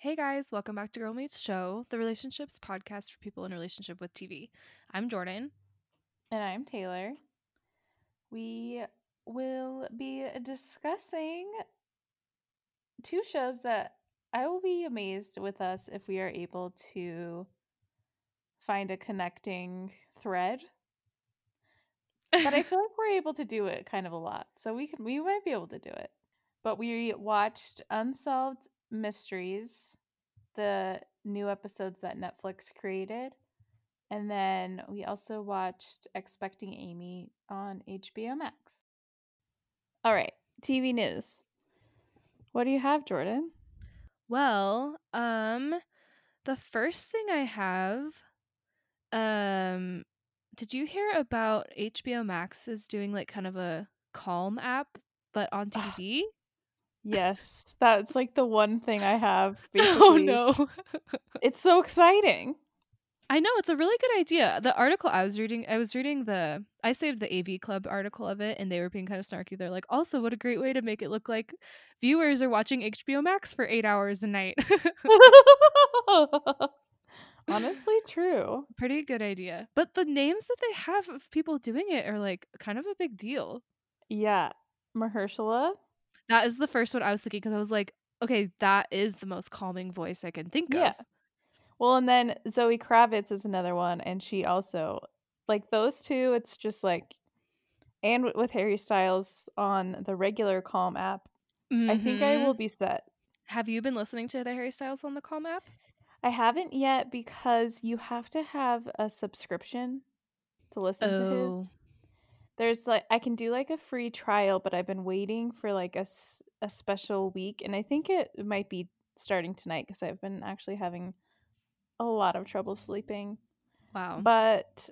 Hey guys, welcome back to Girl Meets Show, the relationships podcast for people in relationship with TV. I'm Jordan. And I'm Taylor. We will be discussing two shows that I will be amazed with us if we are able to find a connecting thread. But I feel like we're able to do it kind of a lot. So we can we might be able to do it. But we watched Unsolved Mysteries, the new episodes that Netflix created. And then we also watched Expecting Amy on HBO Max. All right, TV news. What do you have, Jordan? well, um the first thing I have um did you hear about HBO Max is doing like kind of a Calm app but on. TV? Yes, that's like the one thing I have. oh no. it's so exciting. I know it's a really good idea. The article I was reading, I was reading the I saved the AV Club article of it, and they were being kind of snarky. They're like, also, what a great way to make it look like viewers are watching HBO Max for eight hours a night. Honestly, true. Pretty good idea. But the names that they have of people doing it are like kind of a big deal. Yeah, Mahershala. That is the first one I was thinking because I was like, okay, that is the most calming voice I can think Yeah. of. Well, and then Zoe Kravitz is another one, and she also like those two. It's just like, and with Harry Styles on the regular Calm app, I think I will Mhm. be set. Have you been listening to the Harry Styles on the Calm app? I haven't yet because you have to have a subscription to listen to Oh, his. There's like I can do like a free trial, but I've been waiting for like a, a special week, and I think it might be starting tonight because I've been actually having a lot of trouble sleeping. wow. But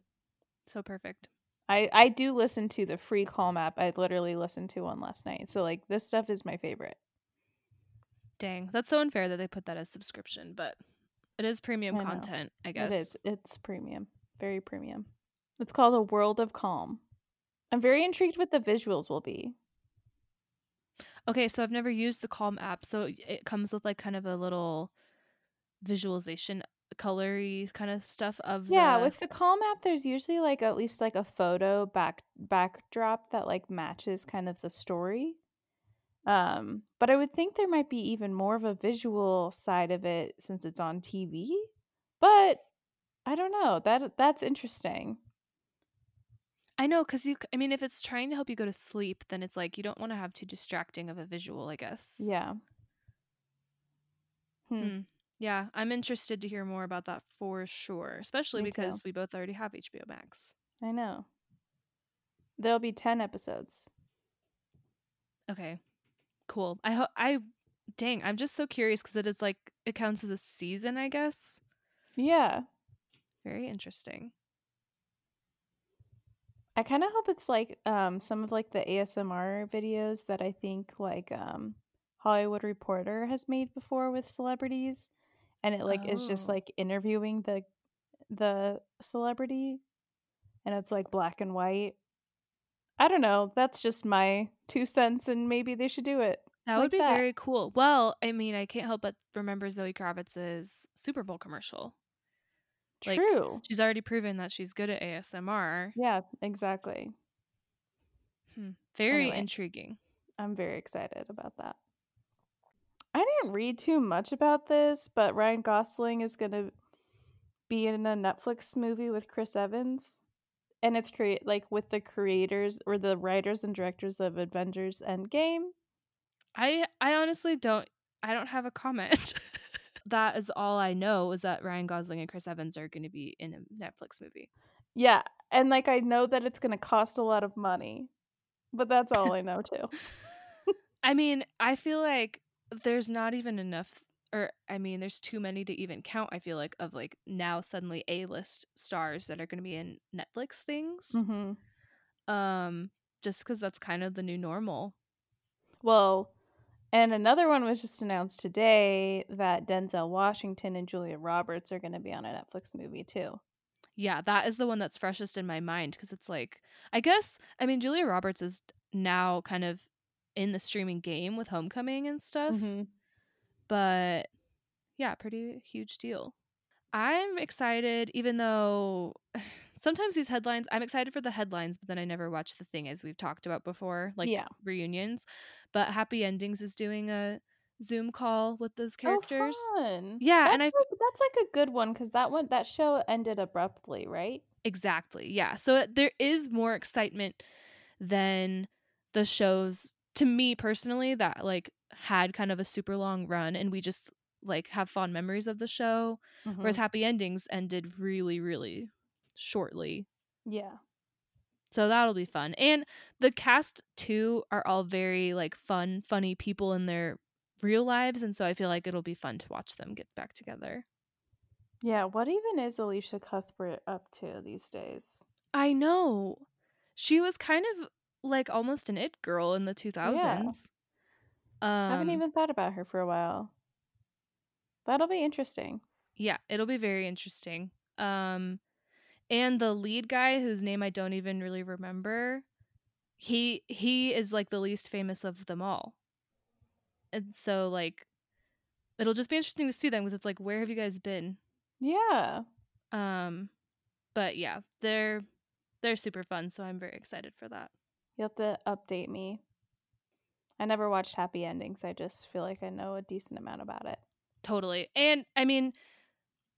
So perfect. I I do listen to the free Calm app. I literally listened to one last night, so like this stuff is my favorite. Dang, that's so unfair that they put that as subscription, but it is premium I content, I guess. It is. It's premium, very premium. It's called A World of Calm. I'm very intrigued what the visuals will be. Okay, so I've never used the Calm app, so it comes with like kind of a little visualization, colory kind of stuff of Yeah, the. with the Calm app, there's usually like at least like a photo back backdrop that like matches kind of the story. Um, but I would think there might be even more of a visual side of it since it's on TV. But I don't know. That that's interesting. I know, because you. I mean, if it's trying to help you go to sleep, then it's like you don't want to have too distracting of a visual, I guess. Yeah. Hmm. Hmm. Yeah, I'm interested to hear more about that for sure, especially Me too. because we both already have HBO Max. I know. There'll be 10 episodes. Okay, cool. I hope I. Dang, I'm just so curious because it is like it counts as a season, I guess. Yeah. Very interesting. I kind of hope it's like um some of like the ASMR videos that I think like um Hollywood Reporter has made before with celebrities and it like is just Oh. like interviewing the the celebrity and it's like black and white. I don't know, that's just my two cents and maybe they should do it. That like would be that. very cool. Well, I mean, I can't help but remember Zoe Kravitz's Super Bowl commercial. Like, True. She's already proven that she's good at ASMR. Yeah, exactly. Hmm. Very Anyway. intriguing. I'm very excited about that. I didn't read too much about this, but Ryan Gosling is going to be in a Netflix movie with Chris Evans. And it's create like with the creators or the writers and directors of Avengers Endgame. I I honestly don't I don't have a comment. that is all I know is that Ryan Gosling and Chris Evans are going to be in a Netflix movie. Yeah, and like I know that it's going to cost a lot of money. But that's all I know too. I mean, I feel like there's not even enough or I mean, there's too many to even count, I feel like, of like now suddenly A-list stars that are going to be in Netflix things. Mm-hmm. Um just cuz that's kind of the new normal. Well, and another one was just announced today that Denzel Washington and Julia Roberts are going to be on a Netflix movie too. Yeah, that is the one that's freshest in my mind because it's like I guess I mean Julia Roberts is now kind of in the streaming game with Homecoming and stuff. Mhm. But yeah, pretty huge deal. I'm excited, even though sometimes these headlines, I'm excited for the headlines, but then I never watch the thing as we've talked about before, like Yeah. reunions. But Happy Endings is doing a Zoom call with those characters. Oh, fun. Yeah, and That's I f- like that's like a good one because that one that show ended abruptly, right? exactly. Yeah. So there is more excitement than the shows to me personally that like had kind of a super long run and we just like have fond memories of the show whereas Mhm. happy endings ended really really shortly Yeah. so that'll be fun and the cast too are all very like fun funny people in their real lives and so i feel like it'll be fun to watch them get back together Yeah, what even is Elisha Cuthbert up to these days? i know she was kind of like almost an it girl in the 2000s I haven't um even thought about her for a while. That'll be interesting. yeah it'll be very interesting um and the lead guy whose name i don't even really remember he he is like the least famous of them all and so like it'll just be interesting to see them because it's like where have you guys been Yeah. um but yeah they're they're super fun so i'm very excited for that You'll have to update me. I never watched Happy Endings. I just feel like I know a decent amount about it. totally and i mean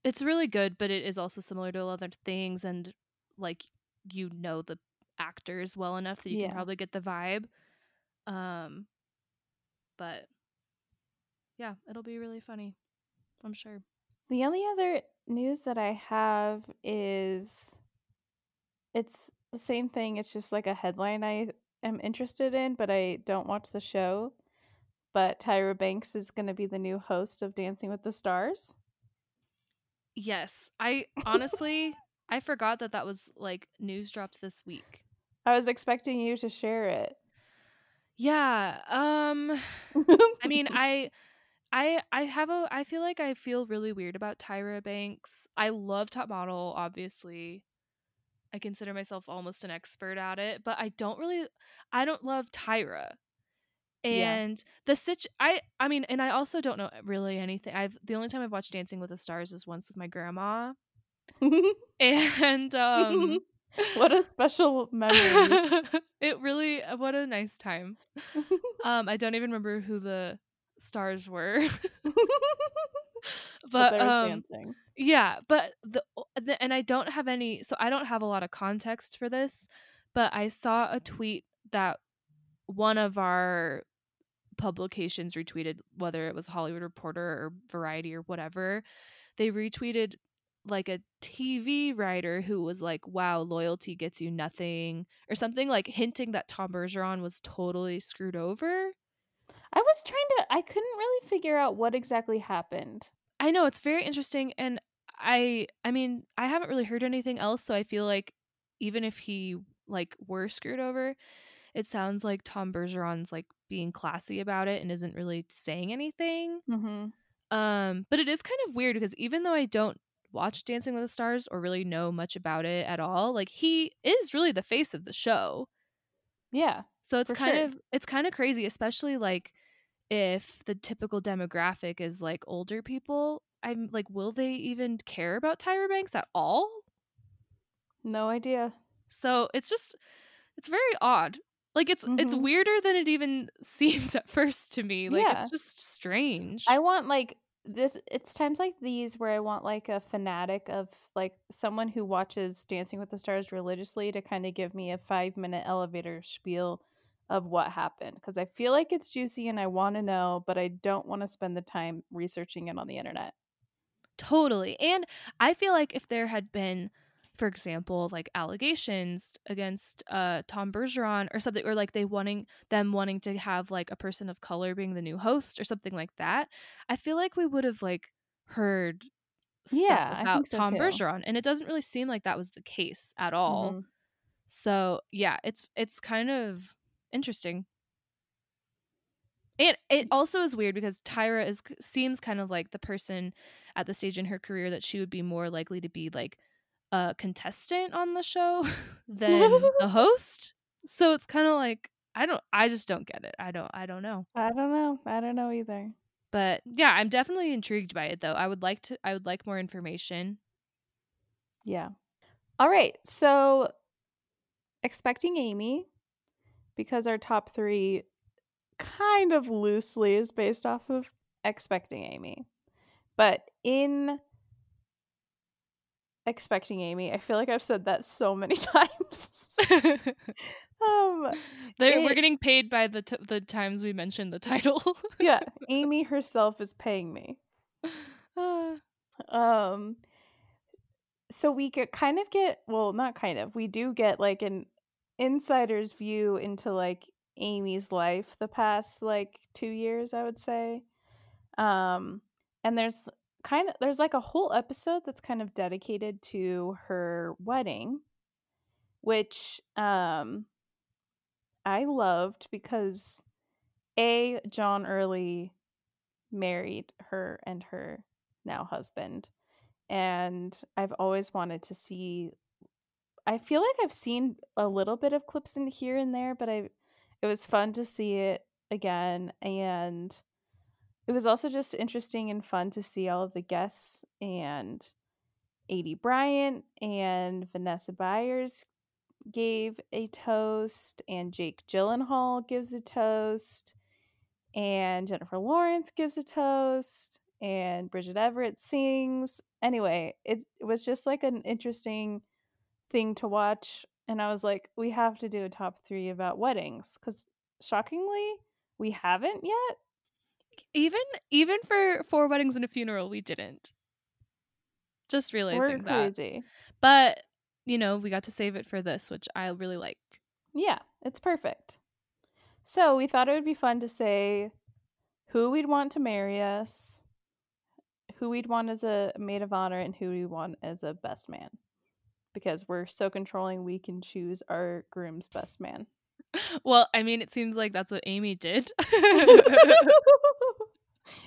it's really good but it is also similar to other things and like you know the actors well enough that you Yeah. can probably get the vibe um but yeah it'll be really funny i'm sure The only other news that I have is it's the same thing. It's just like a headline I am interested in, but I don't watch the show. But Tyra Banks is going to be the new host of Dancing with the Stars. Yes i honestly i forgot that that was like news dropped this week. I was expecting you to share it. yeah um i mean i i i have a i feel like i feel really weird about tyra banks. I love top model obviously. I consider myself almost an expert at it but i don't really i don't love tyra Yeah. and the situ i i mean and i also don't know really anything i've the only time i've watched dancing with the stars is once with my grandma and um what a special memory. it really what a nice time um i don't even remember who the stars were but but um dancing. yeah but the, the and i don't have any so i don't have a lot of context for this but i saw a tweet that one of our publications retweeted whether it was hollywood reporter or variety or whatever they retweeted like a tv writer who was like wow loyalty gets you nothing or something like hinting that tom bergeron was totally screwed over I was trying to I couldn't really figure out what exactly happened. I know it's very interesting and I I mean, I haven't really heard anything else, so I feel like even if he like were screwed over, it sounds like Tom Bergeron's like being classy about it and isn't really saying anything. Mm-hmm. Um, but it is kind of weird because even though I don't watch Dancing with the Stars or really know much about it at all, like he is really the face of the show. Yeah. So it's kind sure. of it's kind of crazy, especially like if the typical demographic is like older people. I'm like, will they even care about Tyra Banks at all? No idea. So it's just it's very odd. Like it's it's Mhm. weirder than it even seems at first to me. Like Yeah. it's just strange. I want like this it's times like these where I want like a fanatic of like someone who watches Dancing with the Stars religiously to kind of give me a 5 minute elevator spiel of what happened because I feel like it's juicy and I want to know but I don't want to spend the time researching it on the internet. Totally. And I feel like if there had been, for example, like allegations against uh Tom Bergeron or something, or like they wanting them wanting to have like a person of color being the new host or something like that, I feel like we would have like heard stuff Yeah, about so Tom too. Bergeron. And it doesn't really seem like that was the case at all. Mhm. So yeah, it's it's kind of interesting. And it also is weird because Tyra is seems kind of like the person at the stage in her career that she would be more likely to be like a contestant on the show than the host. So it's kind of like I don't I just don't get it. I don't I don't know. I don't know. I don't know either. But yeah, I'm definitely intrigued by it though. I would like to I would like more information. Yeah. All right. So expecting Amy because our top 3 kind of loosely is based off of expecting Amy. But in expecting Amy, I feel like I've said that so many times. um They're, we're getting paid by the t- the times we mentioned the title. yeah, Amy herself is paying me. Uh, Um so we get kind of get well, not kind of. We do get like an insider's view into like Amy's life the past like 2 years, I would say. Um and there's kind of there's like a whole episode that's kind of dedicated to her wedding which um I loved because a John Early married her and her now husband and I've always wanted to see I feel like I've seen a little bit of clips in here and there but I it was fun to see it again and it was also just interesting and fun to see all of the guests and Aidy Bryant and Vanessa Byers gave a toast, and Jake Gyllenhaal gives a toast, and Jennifer Lawrence gives a toast, and Bridget Everett sings. Anyway, it, it was just like an interesting thing to watch. And I was like, we have to do a top three about weddings because shockingly, we haven't yet. Even even for four weddings and a funeral, we didn't. Just realizing that. But you know, we got to save it for this, which I really like. Yeah, it's perfect. So we thought it would be fun to say who we'd want to marry us, who we'd want as a maid of honor, and who we want as a best man. Because we're so controlling, we can choose our groom's best man. Well, I mean, it seems like that's what Amy did.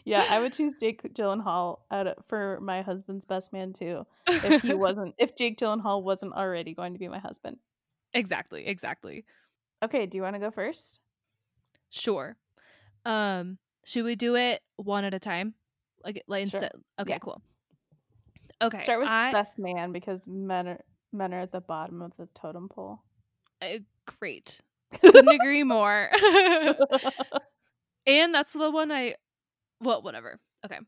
yeah, I would choose Jake Gyllenhaal out of, for my husband's best man too. If he wasn't, if Jake Gyllenhaal wasn't already going to be my husband. exactly, exactly. Okay, do you want to go first? Sure. Um, should we do it one at a time? Like, like Sure. instead. Okay, Yeah. cool. Okay, Start with I, best man because men are men are at the bottom of the totem pole. uh, great. Couldn't agree more. and that's the one I. Well, whatever. Okay.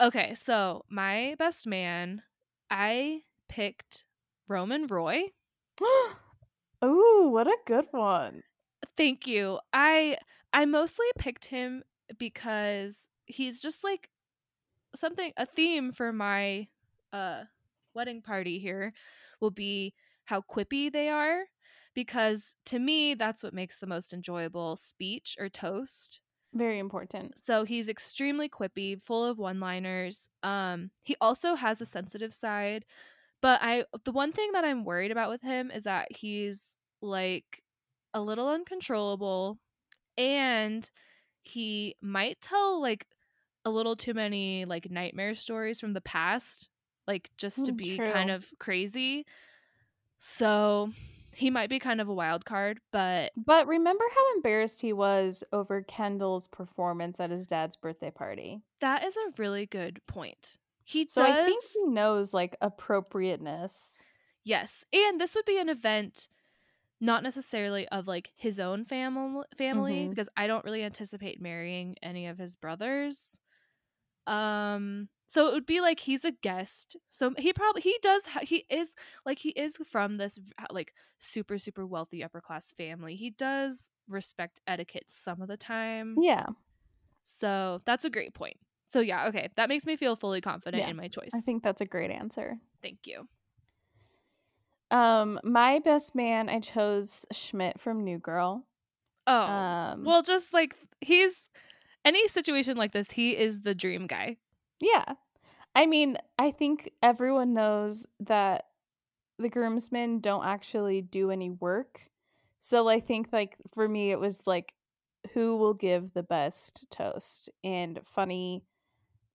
Okay, so my best man, I picked Roman Roy. oh, what a good one. Thank you. I I mostly picked him because he's just like something a theme for my uh wedding party here will be how quippy they are because to me that's what makes the most enjoyable speech or toast. Very important. So he's extremely quippy, full of one-liners. Um he also has a sensitive side, but I the one thing that I'm worried about with him is that he's like a little uncontrollable and he might tell like a little too many like nightmare stories from the past like just to Mm, be kind of crazy. So he might be kind of a wild card, but But remember how embarrassed he was over Kendall's performance at his dad's birthday party. that is a really good point. He So does I think he knows like appropriateness. Yes. And this would be an event not necessarily of like his own family family Mhm. because I don't really anticipate marrying any of his brothers. Um so it would be like he's a guest. So he probably he does ha- he is like he is from this like super super wealthy upper class family. He does respect etiquette some of the time. Yeah, So that's a great point. So yeah, okay. That makes me feel fully confident Yeah, in my choice. I think that's a great answer. Thank you. Um, my best man, I chose Schmidt from New Girl. Oh. Um, Well, just like he's any situation like this, he is the dream guy. Yeah. I mean, I think everyone knows that the groomsmen don't actually do any work. So I think like for me it was like who will give the best toast and funny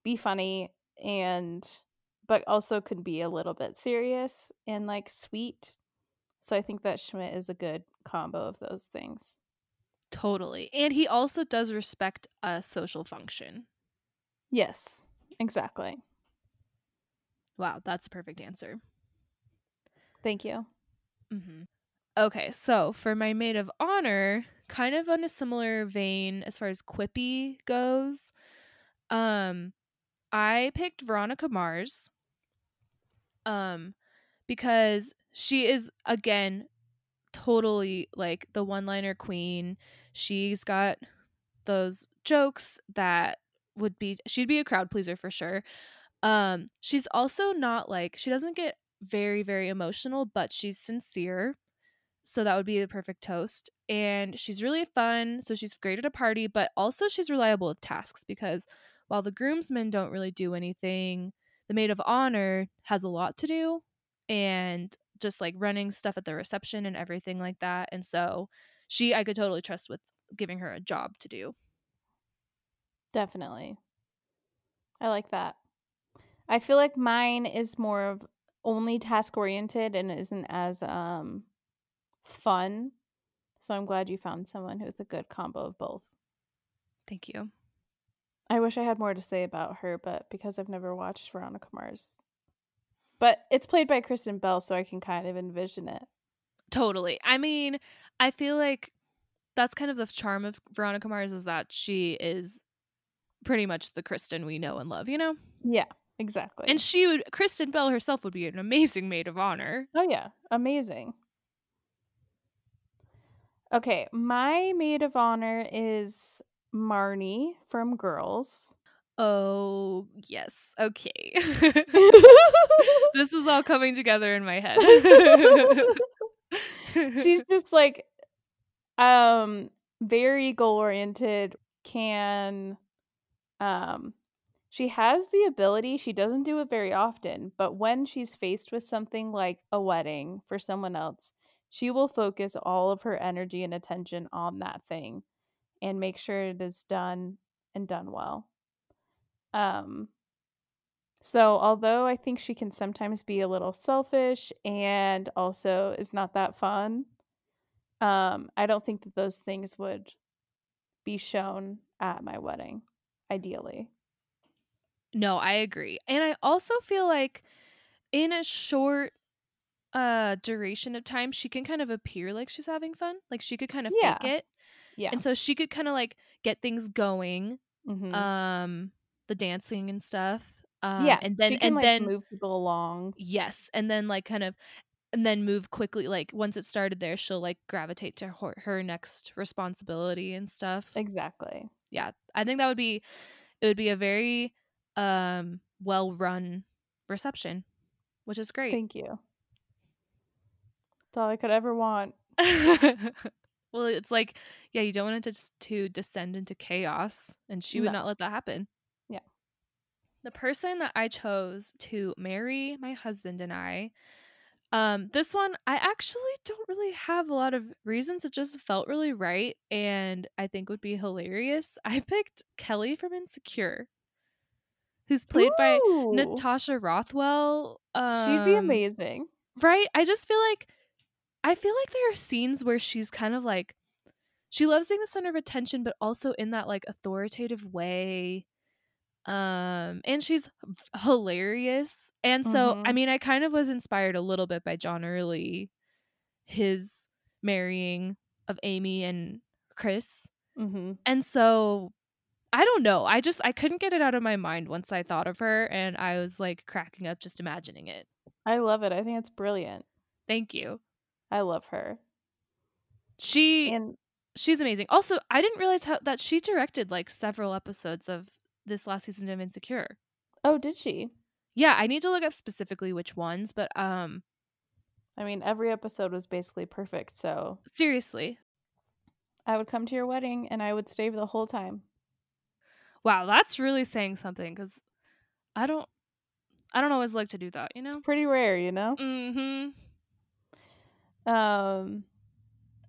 be funny and but also could be a little bit serious and like sweet. So I think that Schmidt is a good combo of those things. Totally. And he also does respect a social function. Yes, exactly. Wow, that's a perfect answer. Thank you. Mm-hmm. Okay, so for my maid of honor, kind of on a similar vein as far as quippy goes, um, I picked Veronica Mars, um, because she is again totally like the one-liner queen. She's got those jokes that would be she'd be a crowd pleaser for sure. Um, she's also not like she doesn't get very very emotional, but she's sincere. So that would be the perfect toast. And she's really fun, so she's great at a party, but also she's reliable with tasks because while the groomsmen don't really do anything, the maid of honor has a lot to do and just like running stuff at the reception and everything like that. And so she I could totally trust with giving her a job to do. Definitely. I like that. I feel like mine is more of only task oriented and isn't as um fun. So I'm glad you found someone who's a good combo of both. Thank you. I wish I had more to say about her, but because I've never watched Veronica Mars. But it's played by Kristen Bell, so I can kind of envision it. Totally. I mean, I feel like that's kind of the charm of Veronica Mars is that she is pretty much the Kristen we know and love, you know? Yeah, exactly. And she would Kristen Bell herself would be an amazing maid of honor. oh yeah, amazing. Okay, my maid of honor is Marnie from Girls. Oh, yes. Okay. this is all coming together in my head. She's just like um very goal oriented, can um she has the ability, she doesn't do it very often, but when she's faced with something like a wedding for someone else, she will focus all of her energy and attention on that thing and make sure it is done and done well. Um so although I think she can sometimes be a little selfish and also is not that fun, um I don't think that those things would be shown at my wedding ideally. no, I agree. And I also feel like in a short uh duration of time, she can kind of appear like she's having fun. Like she could kind of Yeah. fake it. Yeah. And so she could kind of like get things going. Mhm. Um the dancing and stuff. Um yeah, and then can and like then move people along. Yes, and then like kind of and then move quickly like once it started there she'll like gravitate to her, her next responsibility and stuff. Exactly. Yeah, I think that would be it would be a very um well-run reception, which is great. Thank you. That's all I could ever want. well, it's like yeah, you don't want it to, to descend into chaos and she would No. not let that happen. Yeah. The person that I chose to marry my husband and I um this one I actually don't really have a lot of reasons it just felt really right and I think would be hilarious. I picked Kelly from Insecure who's played by Natasha Rothwell. Um, She'd be amazing. right? I just feel like I feel like there are scenes where she's kind of like she loves being the center of attention, but also in that like authoritative way. Um, and she's hilarious. And so, I Mhm. mean, I kind of was inspired a little bit by John Early, his marrying of Amy and Chris. Mm-hmm. And so I don't know. I just I couldn't get it out of my mind once I thought of her and I was like cracking up just imagining it. I love it. I think it's brilliant. Thank you. I love her. She And she's amazing. Also, I didn't realize how that she directed like several episodes of this last season of Insecure. oh, did she? Yeah, I need to look up specifically which ones, but um I mean, every episode was basically perfect. So seriously. I would come to your wedding and I would stay the whole time. Wow, that's really saying something cuz I don't I don't always like to do that, you It's know? pretty rare, you know? Mhm. Um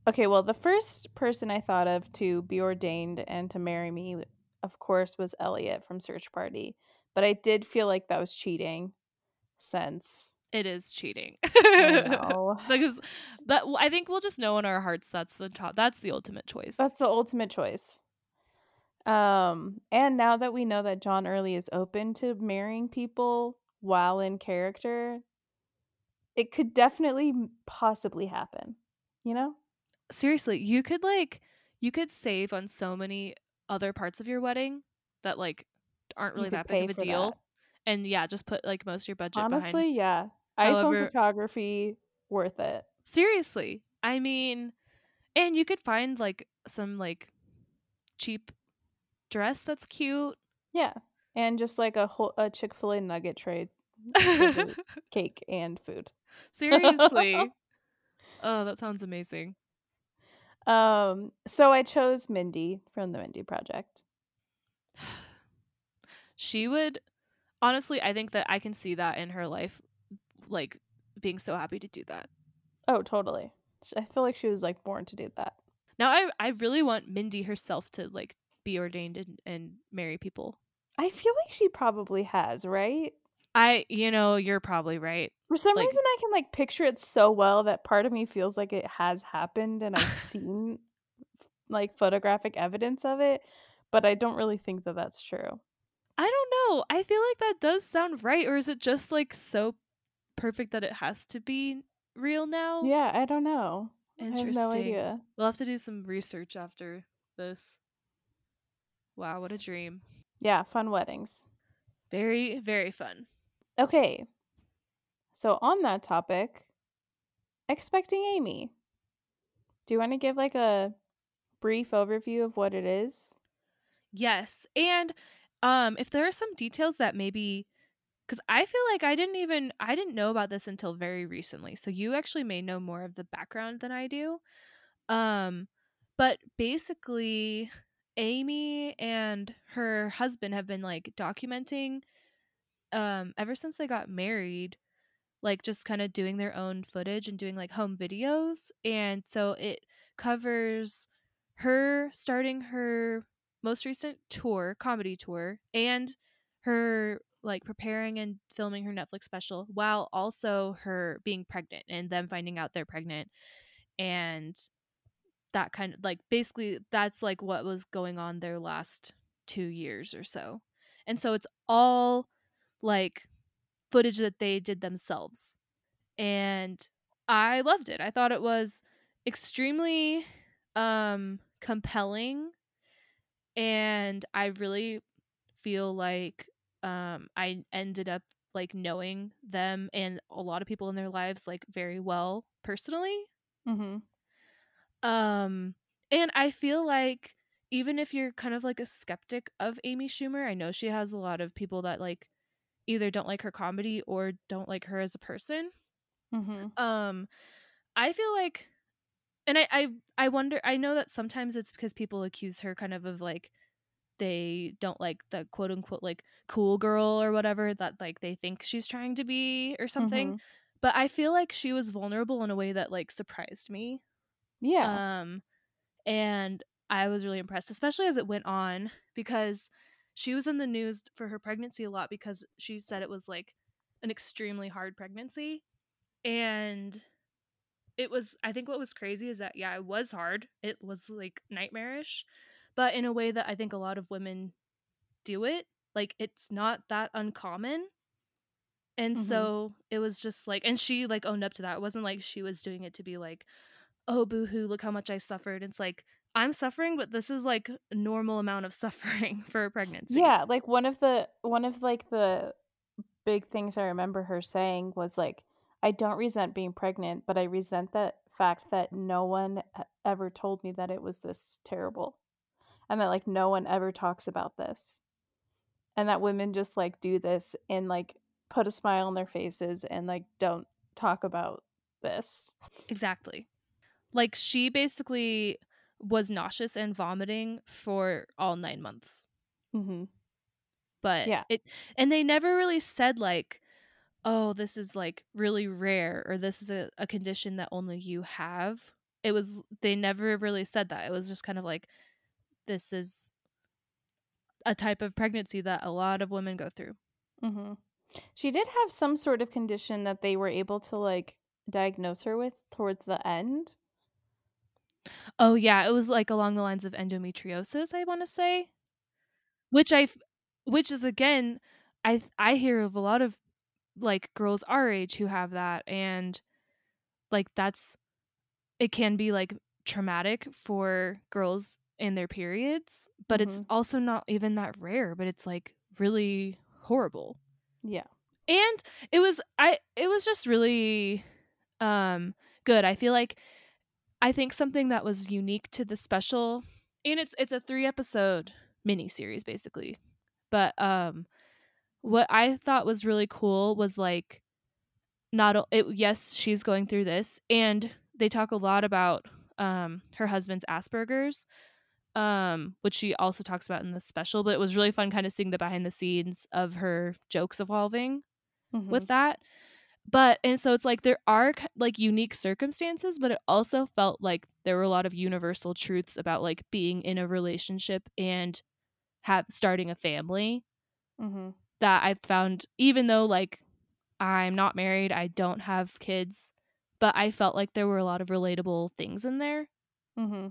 okay, well, the first person I thought of to be ordained and to marry me, of course, was Elliot from Search Party. But I did feel like that was cheating since It is cheating. I because that I think we'll just know in our hearts that's the top that's the ultimate choice. That's the ultimate choice. Um, and now that we know that John Early is open to marrying people while in character, it could definitely possibly happen. You know? Seriously, you could like you could save on so many other parts of your wedding that like aren't really that big of a deal. that. And yeah, just put like most of your budget behind. Honestly, yeah. iPhone However, photography worth it. seriously, I mean, and you could find like some like cheap dress that's cute. Yeah. And just like a whole a Chick-fil-A nugget tray cake and food. Seriously. oh, that sounds amazing. Um, so I chose Mindy from the Mindy Project. She would honestly, I think that I can see that in her life like being so happy to do that. Oh, totally. I feel like she was like born to do that. Now I I really want Mindy herself to like be ordained and, and marry people. I feel like she probably has, right? I you know, you're probably right. For some Like- reason I can like picture it so well that part of me feels like it has happened and I've seen like photographic evidence of it, but I don't really think that that's true. I don't know. I feel like that does sound right or is it just like so perfect that it has to be real now? Yeah, I don't know. I have no Interesting. idea. We'll have to do some research after this. Wow, what a dream. Yeah, fun weddings. Very, very fun. Okay. So on that topic, expecting Amy. Do you want to give like a brief overview of what it is? Yes. And um if there are some details that maybe cuz I feel like I didn't even I didn't know about this until very recently. So you actually may know more of the background than I do. Um but basically Amy and her husband have been like documenting um ever since they got married like just kind of doing their own footage and doing like home videos and so it covers her starting her most recent tour comedy tour and her like preparing and filming her netflix special while also her being pregnant and them finding out they're pregnant and that kind of like basically that's like what was going on their last two years or so and so it's all like footage that they did themselves and i loved it i thought it was extremely um compelling and i really feel like um i ended up like knowing them and a lot of people in their lives like very well personally Mm-hmm. um and i feel like even if you're kind of like a skeptic of amy schumer i know she has a lot of people that like either don't like her comedy or don't like her as a person Mm-hmm. um i feel like and I, I i wonder i know that sometimes it's because people accuse her kind of of like they don't like the quote unquote like cool girl or whatever that like they think she's trying to be or something Mhm. but i feel like she was vulnerable in a way that like surprised me Yeah. um and i was really impressed especially as it went on because she was in the news for her pregnancy a lot because she said it was like an extremely hard pregnancy and it was i think what was crazy is that yeah it was hard it was like nightmarish but in a way that i think a lot of women do it like it's not that uncommon and Mhm. so it was just like and she like owned up to that it wasn't like she was doing it to be like oh boo-hoo look how much i suffered it's like i'm suffering but this is like normal amount of suffering for a pregnancy Yeah, like one of the one of like the big things I remember her saying was like I don't resent being pregnant, but I resent that fact that no one ever told me that it was this terrible. And that like no one ever talks about this. And that women just like do this and like put a smile on their faces and like don't talk about this. Exactly. Like she basically was nauseous and vomiting for all 9 months. Mhm. But Yeah. it and they never really said like oh this is like really rare or this is a, a condition that only you have. It was they never really said that. It was just kind of like this is a type of pregnancy that a lot of women go through. Mhm. She did have some sort of condition that they were able to like diagnose her with towards the end. Oh yeah, it was like along the lines of endometriosis, I want to say. which I which is again I I hear of a lot of like girls our age who have that and like that's it can be like traumatic for girls in their periods, but it's Mhm. also not even that rare, but it's like really horrible. Yeah. And it was I it was just really um good. I feel like I think something that was unique to the special and it's it's a 3 episode mini series basically. But um what I thought was really cool was like not it yes, she's going through this and they talk a lot about um her husband's Asperger's um which she also talks about in the special, but it was really fun kind of seeing the behind the scenes of her jokes evolving with Mhm. that. But and so it's like there are like unique circumstances, but it also felt like there were a lot of universal truths about like being in a relationship and have starting a family Mhm. that I found even though like I'm not married, I don't have kids, but I felt like there were a lot of relatable things in there. mm-hmm.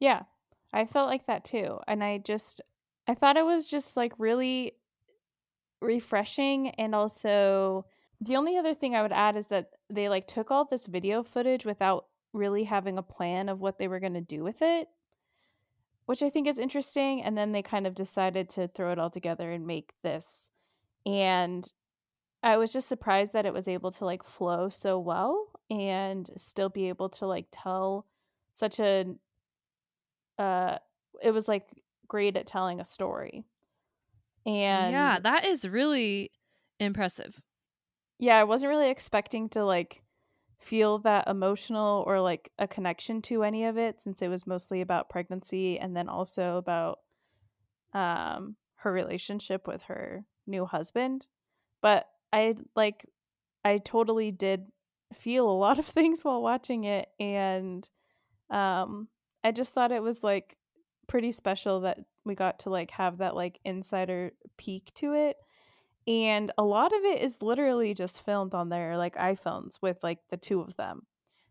Yeah. I felt like that too. And I just I thought it was just like really refreshing and also the only other thing I would add is that they like took all this video footage without really having a plan of what they were going to do with it, which I think is interesting and then they kind of decided to throw it all together and make this. And I was just surprised that it was able to like flow so well and still be able to like tell such a uh it was like great at telling a story. And yeah, that is really impressive. Yeah, I wasn't really expecting to like feel that emotional or like a connection to any of it since it was mostly about pregnancy and then also about um her relationship with her new husband. But I like I totally did feel a lot of things while watching it and um I just thought it was like pretty special that we got to like have that like insider peek to it and a lot of it is literally just filmed on their like iPhones with like the two of them.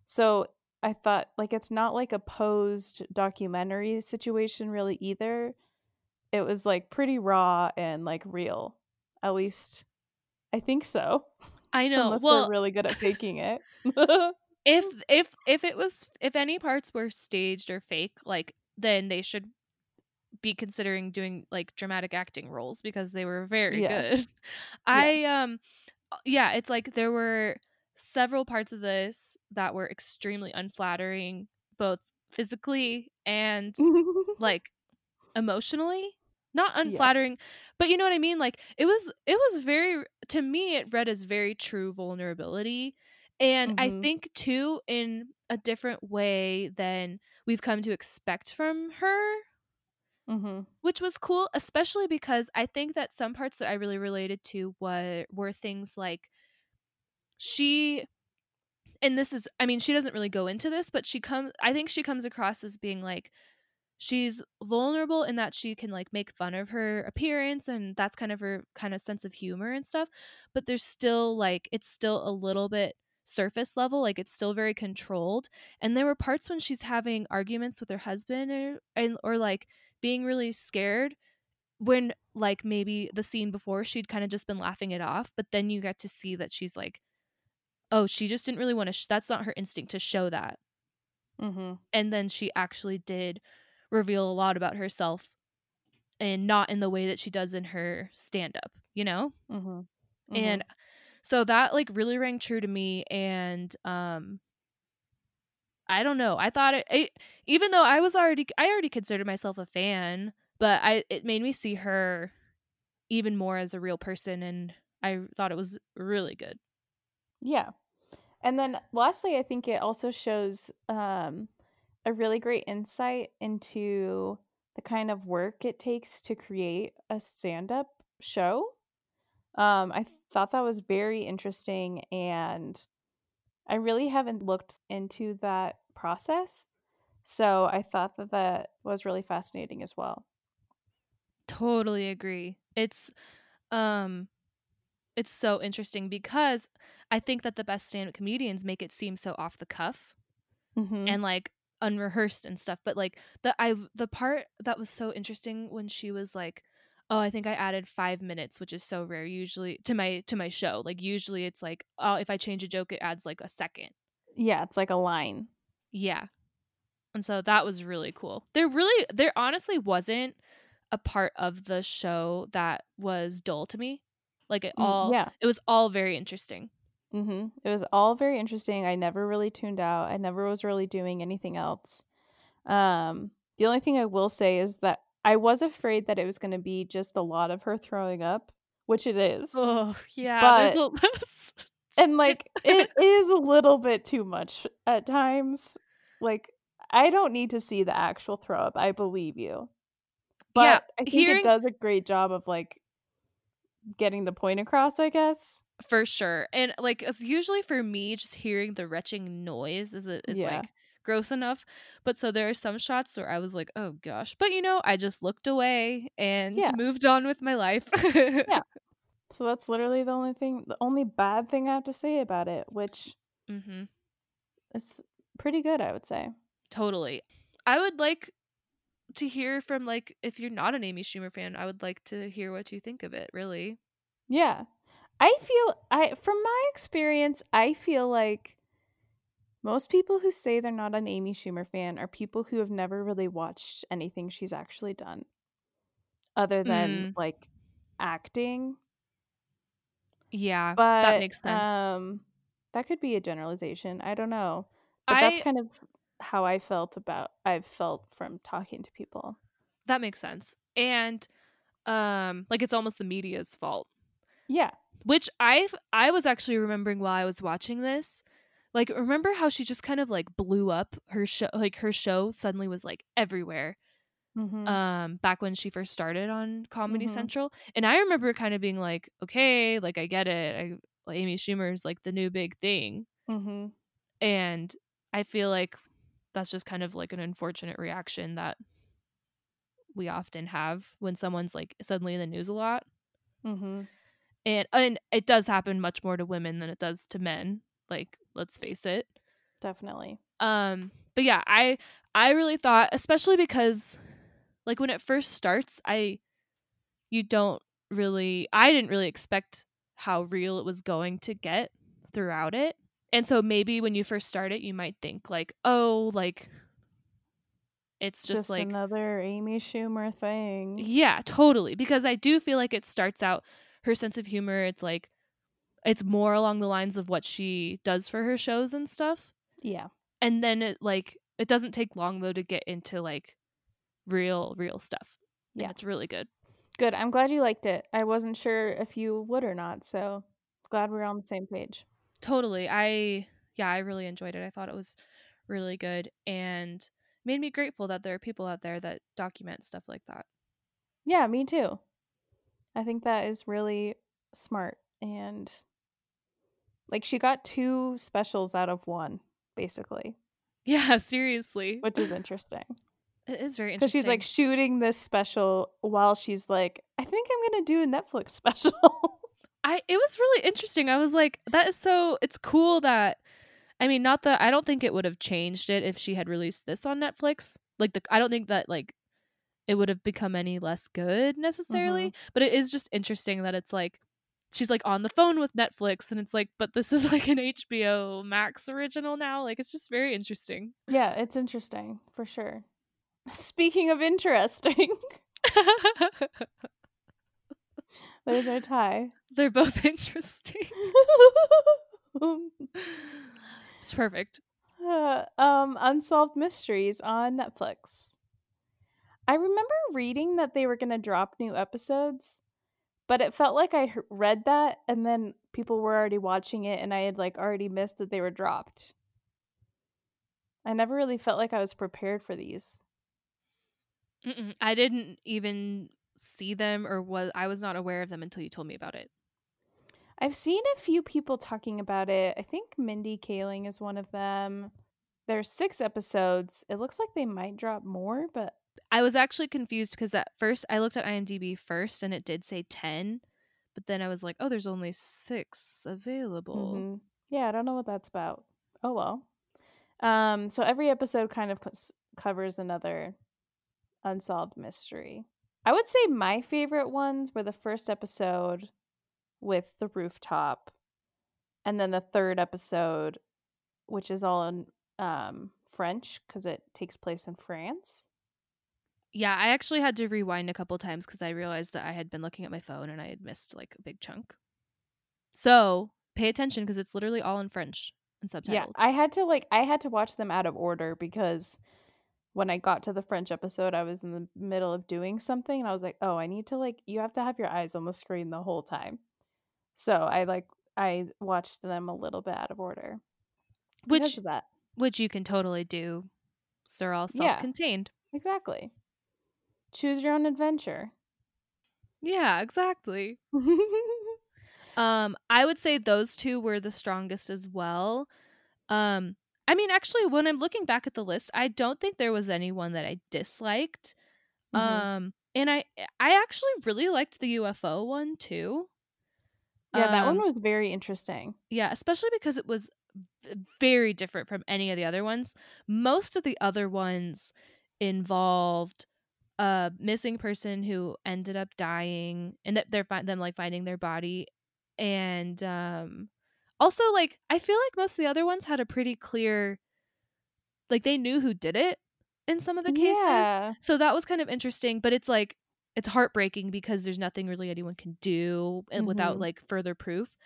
So I thought like it's not like a posed documentary situation really either. It was like pretty raw and like real. At least I think so. I know. Unless they're really good at faking it. if if if it was if any parts were staged or fake, like then they should be considering doing like dramatic acting roles because they were very yeah. good. Yeah. I um uh, yeah, it's like there were several parts of this that were extremely unflattering both physically and like emotionally. Not yes. unflattering, but you know what I mean? Like it was it was very to me it read as very true vulnerability. And I Mhm. think too in a different way than we've come to expect from her Mhm. which was cool, especially because I think that some parts that I really related to were were things like she and this is I mean, she doesn't really go into this, but she comes I think she comes across as being like she's vulnerable in that she can like make fun of her appearance and that's kind of her kind of sense of humor and stuff, but there's still like it's still a little bit surface level, like it's still very controlled. And there were parts when she's having arguments with her husband or and or like being really scared when like maybe the scene before she'd kind of just been laughing it off but then you get to see that she's like oh she just didn't really want to sh- that's not her instinct to show that Mhm. and then she actually did reveal a lot about herself and not in the way that she does in her stand up you know Mhm. and Mhm. so that like really rang true to me and um i don't know i thought it, it even though i was already i already considered myself a fan but i it made me see her even more as a real person and I thought it was really good. Yeah. And then lastly, I think it also shows um, a really great insight into the kind of work it takes to create a stand up show. Um, I thought that was very interesting, and I really haven't looked into that process. So I thought that that was really fascinating as well. Totally agree. It's um it's so interesting because I think that the best stand-up comedians make it seem so off the cuff Mm-hmm. and like unrehearsed and stuff, but like the I the part that was so interesting when she was like Oh, I think I added 5 minutes, which is so rare usually to my to my show. Like usually it's like, oh, if I change a joke it adds like a second. Yeah, it's like a line. Yeah. And so that was really cool. There really there honestly wasn't a part of the show that was dull to me. Like it Mm, all yeah. it was all very interesting. hmm It was all very interesting. I never really tuned out. I never was really doing anything else. Um, the only thing I will say is that I was afraid that it was going to be just a lot of her throwing up, which it is. Oh, yeah, But- a And like it is a little bit too much at times. Like I don't need to see the actual throw up. I believe you. But Yeah, I think hearing- it does a great job of like getting the point across, I guess. For sure. And like it's usually for me just hearing the retching noise is a, is Yeah. like gross enough. But so there are some shots where I was like, "Oh gosh." But you know, I just looked away and Yeah. moved on with my life. Yeah. So that's literally the only thing the only bad thing I have to say about it, which mm-hmm. is pretty good, I would say. Totally. I would like to hear from like if you're not an Amy Schumer fan, I would like to hear what you think of it, really. Yeah. I feel I from my experience, I feel like most people who say they're not an Amy Schumer fan are people who have never really watched anything she's actually done other than like acting. Yeah, But that makes sense. um that could be a generalization. I don't know. But that's kind of how I felt about I've felt from talking to people. that makes sense. And um like it's almost the media's fault. Yeah. Which I I was actually remembering while I was watching this. Like remember how she just kind of like blew up her show like her show suddenly was like everywhere. Mhm. Um back when she first started on Comedy Mhm. Central. And I remember kind of being like, okay, like I get it. I Amy Schumer's like the new big thing. mhm. And I feel like that's just kind of like an unfortunate reaction that we often have when someone's like suddenly in the news a lot. Mhm. And and it does happen much more to women than it does to men. Like, let's face it. Definitely. Um, but yeah, I I really thought, especially because like when it first starts, I you don't really I didn't really expect how real it was going to get throughout it. And so maybe when you first start it, you might think like, oh, like it's just, Just, like another Amy Schumer thing. Yeah, totally. Because I do feel like it starts out her sense of humor, it's like it's more along the lines of what she does for her shows and stuff. Yeah. And then it like it doesn't take long though to get into like real real stuff. And Yeah. it's really good. Good. I'm glad you liked it. I wasn't sure if you would or not, so glad we're on the same page. Totally. I yeah, I really enjoyed it. I thought it was really good and made me grateful that there are people out there that document stuff like that. Yeah, me too. I think that is really smart and like she got two specials out of one, basically, Yeah, seriously. which is interesting. It is very Because interesting. she's like shooting this special while she's like, I think I'm gonna do a Netflix special. I it was really interesting. I was like, that is so it's cool that I mean, not that I don't think it would have changed it if she had released this on Netflix. Like the I don't think that like it would have become any less good necessarily, mm-hmm. but it is just interesting that it's like she's like on the phone with Netflix and it's like but this is like an HBO Max original now. Like it's just very interesting. yeah, it's interesting for sure. Speaking of interesting, there's our tie. They're both interesting. It's perfect. Uh, um, Unsolved Mysteries on Netflix. I remember reading that they were going to drop new episodes, but it felt like I read that and then people were already watching it and I had like already missed that they were dropped. I never really felt like I was prepared for these. Mm-mm. I didn't even see them or was I was not aware of them until you told me about it. I've seen a few people talking about it. I think Mindy Kaling is one of them. There's six episodes. It looks like they might drop more, but I was actually confused because at first I looked at IMDb first and it did say 10, but then I was like, oh, there's only six available. Mhm. Yeah, I don't know what that's about. Oh well. Um, so every episode kind of cos- covers another unsolved mystery. I would say my favorite ones were the first episode with the rooftop, and then the third episode, which is all in um, French because it takes place in France. Yeah, I actually had to rewind a couple times because I realized that I had been looking at my phone and I had missed like a big chunk. So pay attention because it's literally all in French and subtitled. Yeah, I had to like I had to watch them out of order because when I got to the French episode, I was in the middle of doing something and I was like, "Oh, I need to like you have to have your eyes on the screen the whole time." So, I like I watched them a little bit out of order. Which of that. which you can totally do. So they're all self-contained. Exactly. Choose your own adventure. Yeah, exactly. Um, I would say those two were the strongest as well. Um, I mean, actually, when I'm looking back at the list, I don't think there was anyone that I disliked. Mhm. Um, and I I actually really liked the UFO one too. yeah, that one Um, was very interesting. yeah, especially because it was v- very different from any of the other ones. Most of the other ones involved a missing person who ended up dying, and that they're fi- them like finding their body, and um, also like I feel like most of the other ones had a pretty clear, like they knew who did it in some of the cases. Yeah. So that was kind of interesting, but it's like it's heartbreaking because there's nothing really anyone can do and without Mhm. like further proof.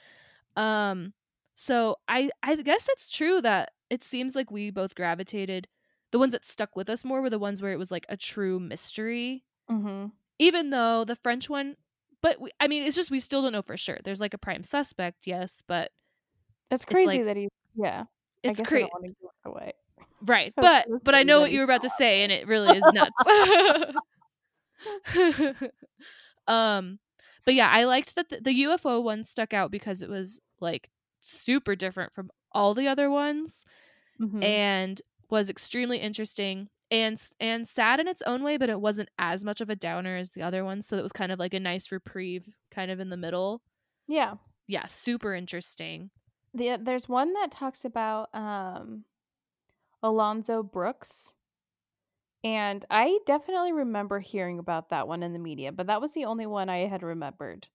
Um so I I guess it's true that it seems like we both gravitated the ones that stuck with us more were the ones where it was like a true mystery Mhm. even though the French one but we, I mean it's just we still don't know for sure. There's like a prime suspect, yes, but that's crazy like- that he yeah. It's crazy. don't want to give it away. Right. But but I know what you were about to say and it really is nuts. um but yeah, I liked that the, the UFO one stuck out because it was like super different from all the other ones Mhm. and was extremely interesting and and sad in its own way, but it wasn't as much of a downer as the other ones, so it was kind of like a nice reprieve kind of in the middle. yeah. Yeah, super interesting. The, there's one that talks about um, Alonzo Brooks. And I definitely remember hearing about that one in the media, but that was the only one I had remembered.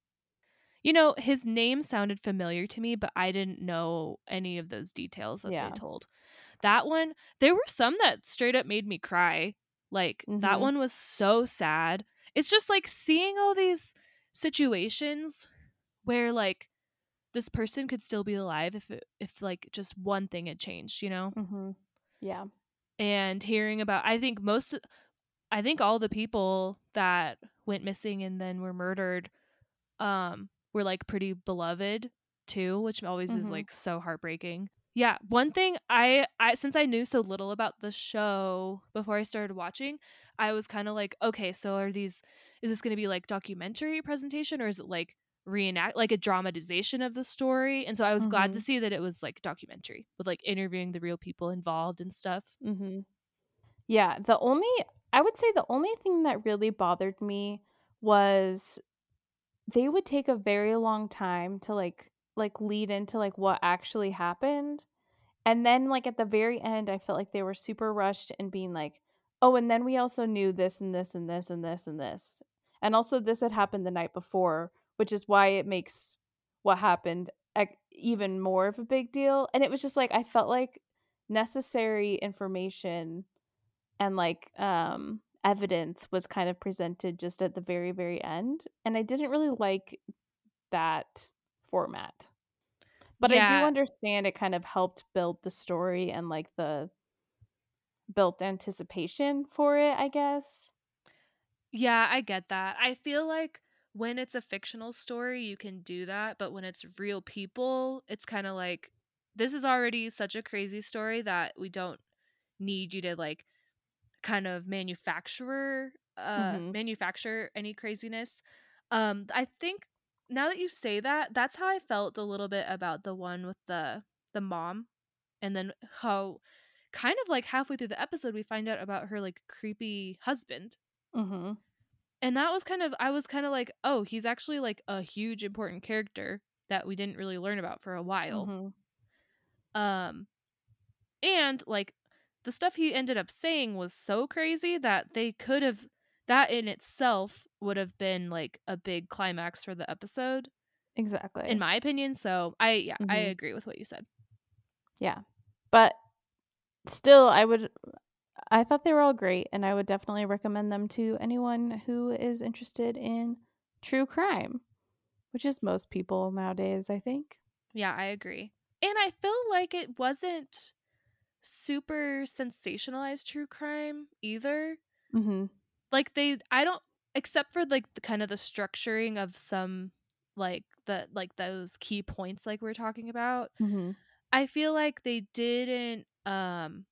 You know, his name sounded familiar to me, but I didn't know any of those details that Yeah. they told. That one, there were some that straight up made me cry. Like that Mhm. one was so sad. It's just like seeing all these situations where like this person could still be alive if it, if like just one thing had changed, you know? Mm-hmm. Yeah. and hearing about I think most I think all the people that went missing and then were murdered um were like pretty beloved too, which always is Mhm. like so heartbreaking. Yeah, one thing I I since I knew so little about the show before I started watching, I was kind of like, okay, so are these is this going to be like documentary presentation or is it like reenact like a dramatization of the story? And so I was glad to Mhm. see that it was like documentary with like interviewing the real people involved and stuff. Mm-hmm. Yeah. The only, I would say the only thing that really bothered me was they would take a very long time to like, like lead into like what actually happened. And then like at the very end, I felt like they were super rushed and being like, oh, and then we also knew this and this and this and this and this. And also this had happened the night before, which is why it makes what happened even more of a big deal. And it was just like I felt like necessary information and like um evidence was kind of presented just at the very very end and I didn't really like that format. But I do understand it kind of helped build the story and like the built anticipation for it, I guess. Yeah, I get that. I feel like when it's a fictional story, you can do that, but when it's real people, it's kind of like this is already such a crazy story that we don't need you to like kind of manufacturer uh Mhm. manufacture any craziness. Um I think now that you say that, that's how I felt a little bit about the one with the the mom and then how kind of like halfway through the episode we find out about her like creepy husband Mhm. and that was kind of I was kind of like, oh, he's actually like a huge important character that we didn't really learn about for a while. Mhm. Um and like the stuff he ended up saying was so crazy that they could have that in itself would have been like a big climax for the episode Exactly. in my opinion. So I yeah, I Mhm. agree with what you said. Yeah. But still I would I thought they were all great and I would definitely recommend them to anyone who is interested in true crime, which is most people nowadays, I think. Yeah, I agree. And I feel like it wasn't super sensationalized true crime either. Mhm. Like they I don't except for like the kind of the structuring of some like the like those key points like we're talking about. Mhm. I feel like they didn't um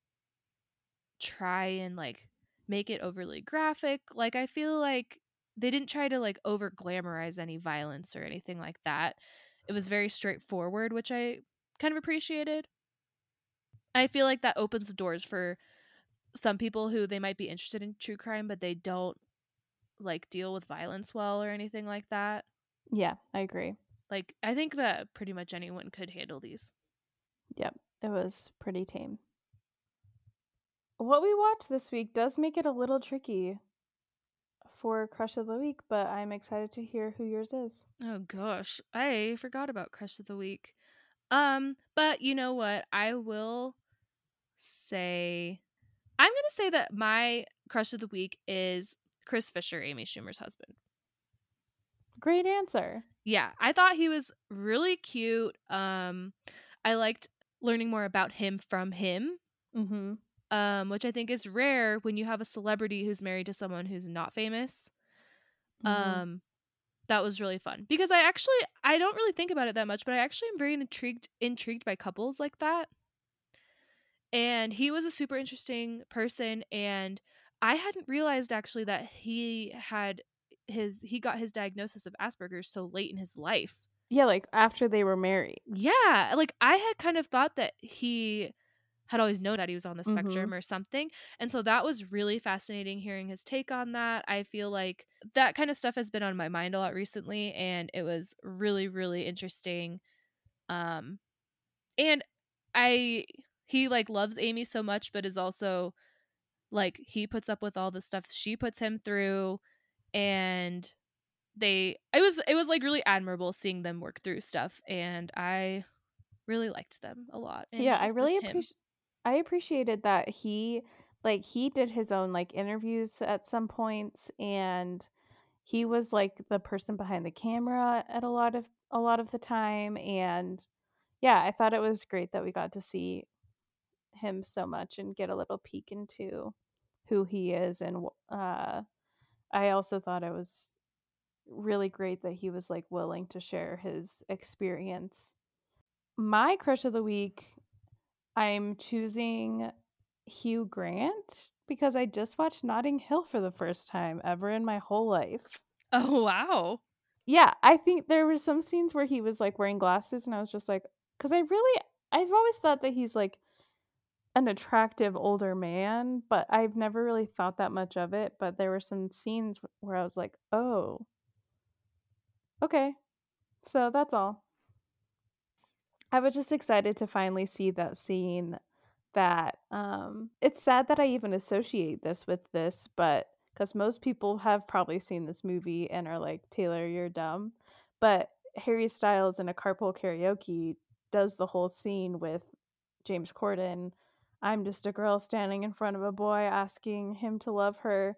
try and like make it overly graphic. Like I feel like they didn't try to like over glamorize any violence or anything like that. It was very straightforward, which I kind of appreciated. I feel like that opens the doors for some people who they might be interested in true crime but they don't like deal with violence well or anything like that. Yeah, I agree. Like I think that pretty much anyone could handle these. Yep. It was pretty tame. What we watched this week does make it a little tricky for crush of the week, but I'm excited to hear who yours is. Oh gosh, I forgot about crush of the week. Um, but you know what? I will say I'm going to say that my crush of the week is Chris Fischer, Amy Schumer's husband. Great answer. Yeah, I thought he was really cute. Um I liked learning more about him from him. Mm-hmm. Um, which I think is rare when you have a celebrity who's married to someone who's not famous. Mm-hmm. Um that was really fun because I actually I don't really think about it that much, but I actually am very intrigued intrigued by couples like that. And he was a super interesting person and I hadn't realized actually that he had his he got his diagnosis of Asperger's so late in his life. Yeah, like after they were married. Yeah, like I had kind of thought that he had always known that he was on the Mhm. spectrum or something. And so that was really fascinating hearing his take on that. I feel like that kind of stuff has been on my mind a lot recently and it was really really interesting. Um and I he like loves Amy so much but is also like he puts up with all the stuff she puts him through and they it was it was like really admirable seeing them work through stuff and I really liked them a lot. and yeah, I really appreciate I appreciated that he like he did his own like interviews at some points and he was like the person behind the camera at a lot of a lot of the time and yeah, I thought it was great that we got to see him so much and get a little peek into who he is and uh I also thought it was really great that he was like willing to share his experience. My crush of the week, I'm choosing Hugh Grant because I just watched Notting Hill for the first time ever in my whole life. Oh wow. Yeah, I think there were some scenes where he was like wearing glasses and I was just like cuz I really I've always thought that he's like an attractive older man, but I've never really thought that much of it, but there were some scenes where I was like, "Oh, okay. So that's all." I was just excited to finally see that scene that um it's sad that I even associate this with this, but cuz most people have probably seen this movie and are like, "Taylor, you're dumb." But Harry Styles in a carpool karaoke does the whole scene with James Corden. I'm just a girl standing in front of a boy asking him to love her.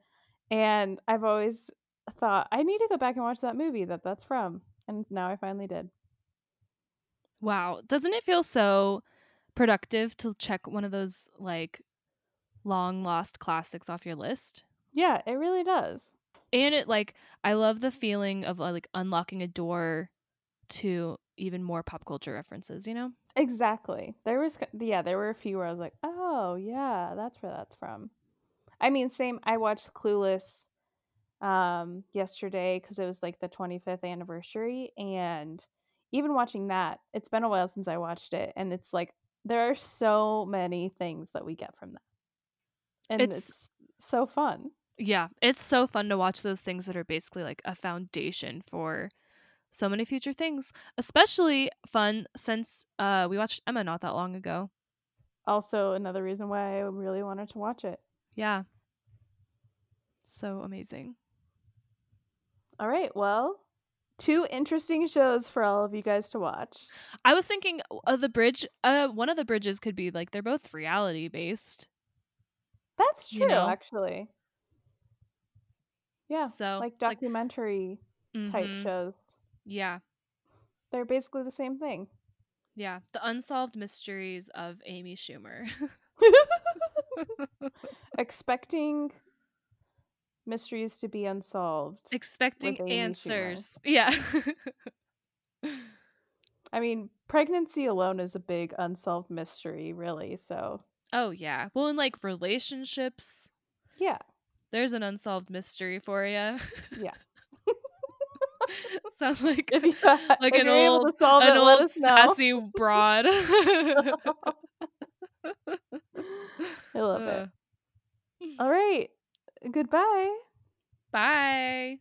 And I've always thought I need to go back and watch that movie that that's from. And now I finally did. Wow. Doesn't it feel so productive to check one of those like long lost classics off your list? Yeah, it really does. And it like I love the feeling of uh, like unlocking a door to even more pop culture references, you know? Exactly. There was yeah, there were a few where I was like, "Oh, yeah, that's where that's from." I mean, same I watched Clueless um yesterday cuz it was like the 25th anniversary and even watching that, it's been a while since I watched it and it's like there are so many things that we get from that. And It's- it's, so fun. Yeah, it's so fun to watch those things that are basically like a foundation for so many future things. Especially fun since uh we watched Emma not that long ago. Also another reason why I really wanted to watch it. Yeah. So amazing. All right. Well, two interesting shows for all of you guys to watch. I was thinking uh, the bridge. Uh, one of the bridges could be like they're both reality based. That's true, You know? actually. Yeah, So like it's like- documentary type Mhm. shows. Yeah, They're basically the same thing. yeah. The unsolved mysteries of Amy Schumer. Expecting mysteries to be unsolved. Expecting Amy Schumer. answers. Yeah. I mean, pregnancy alone is a big unsolved mystery, really. So, oh yeah. Well, in like relationships, yeah. there's an unsolved mystery for you. Yeah. Sounds like If you like if an old an it, old sassy broad. I love Uh, it. All right. Goodbye. Bye.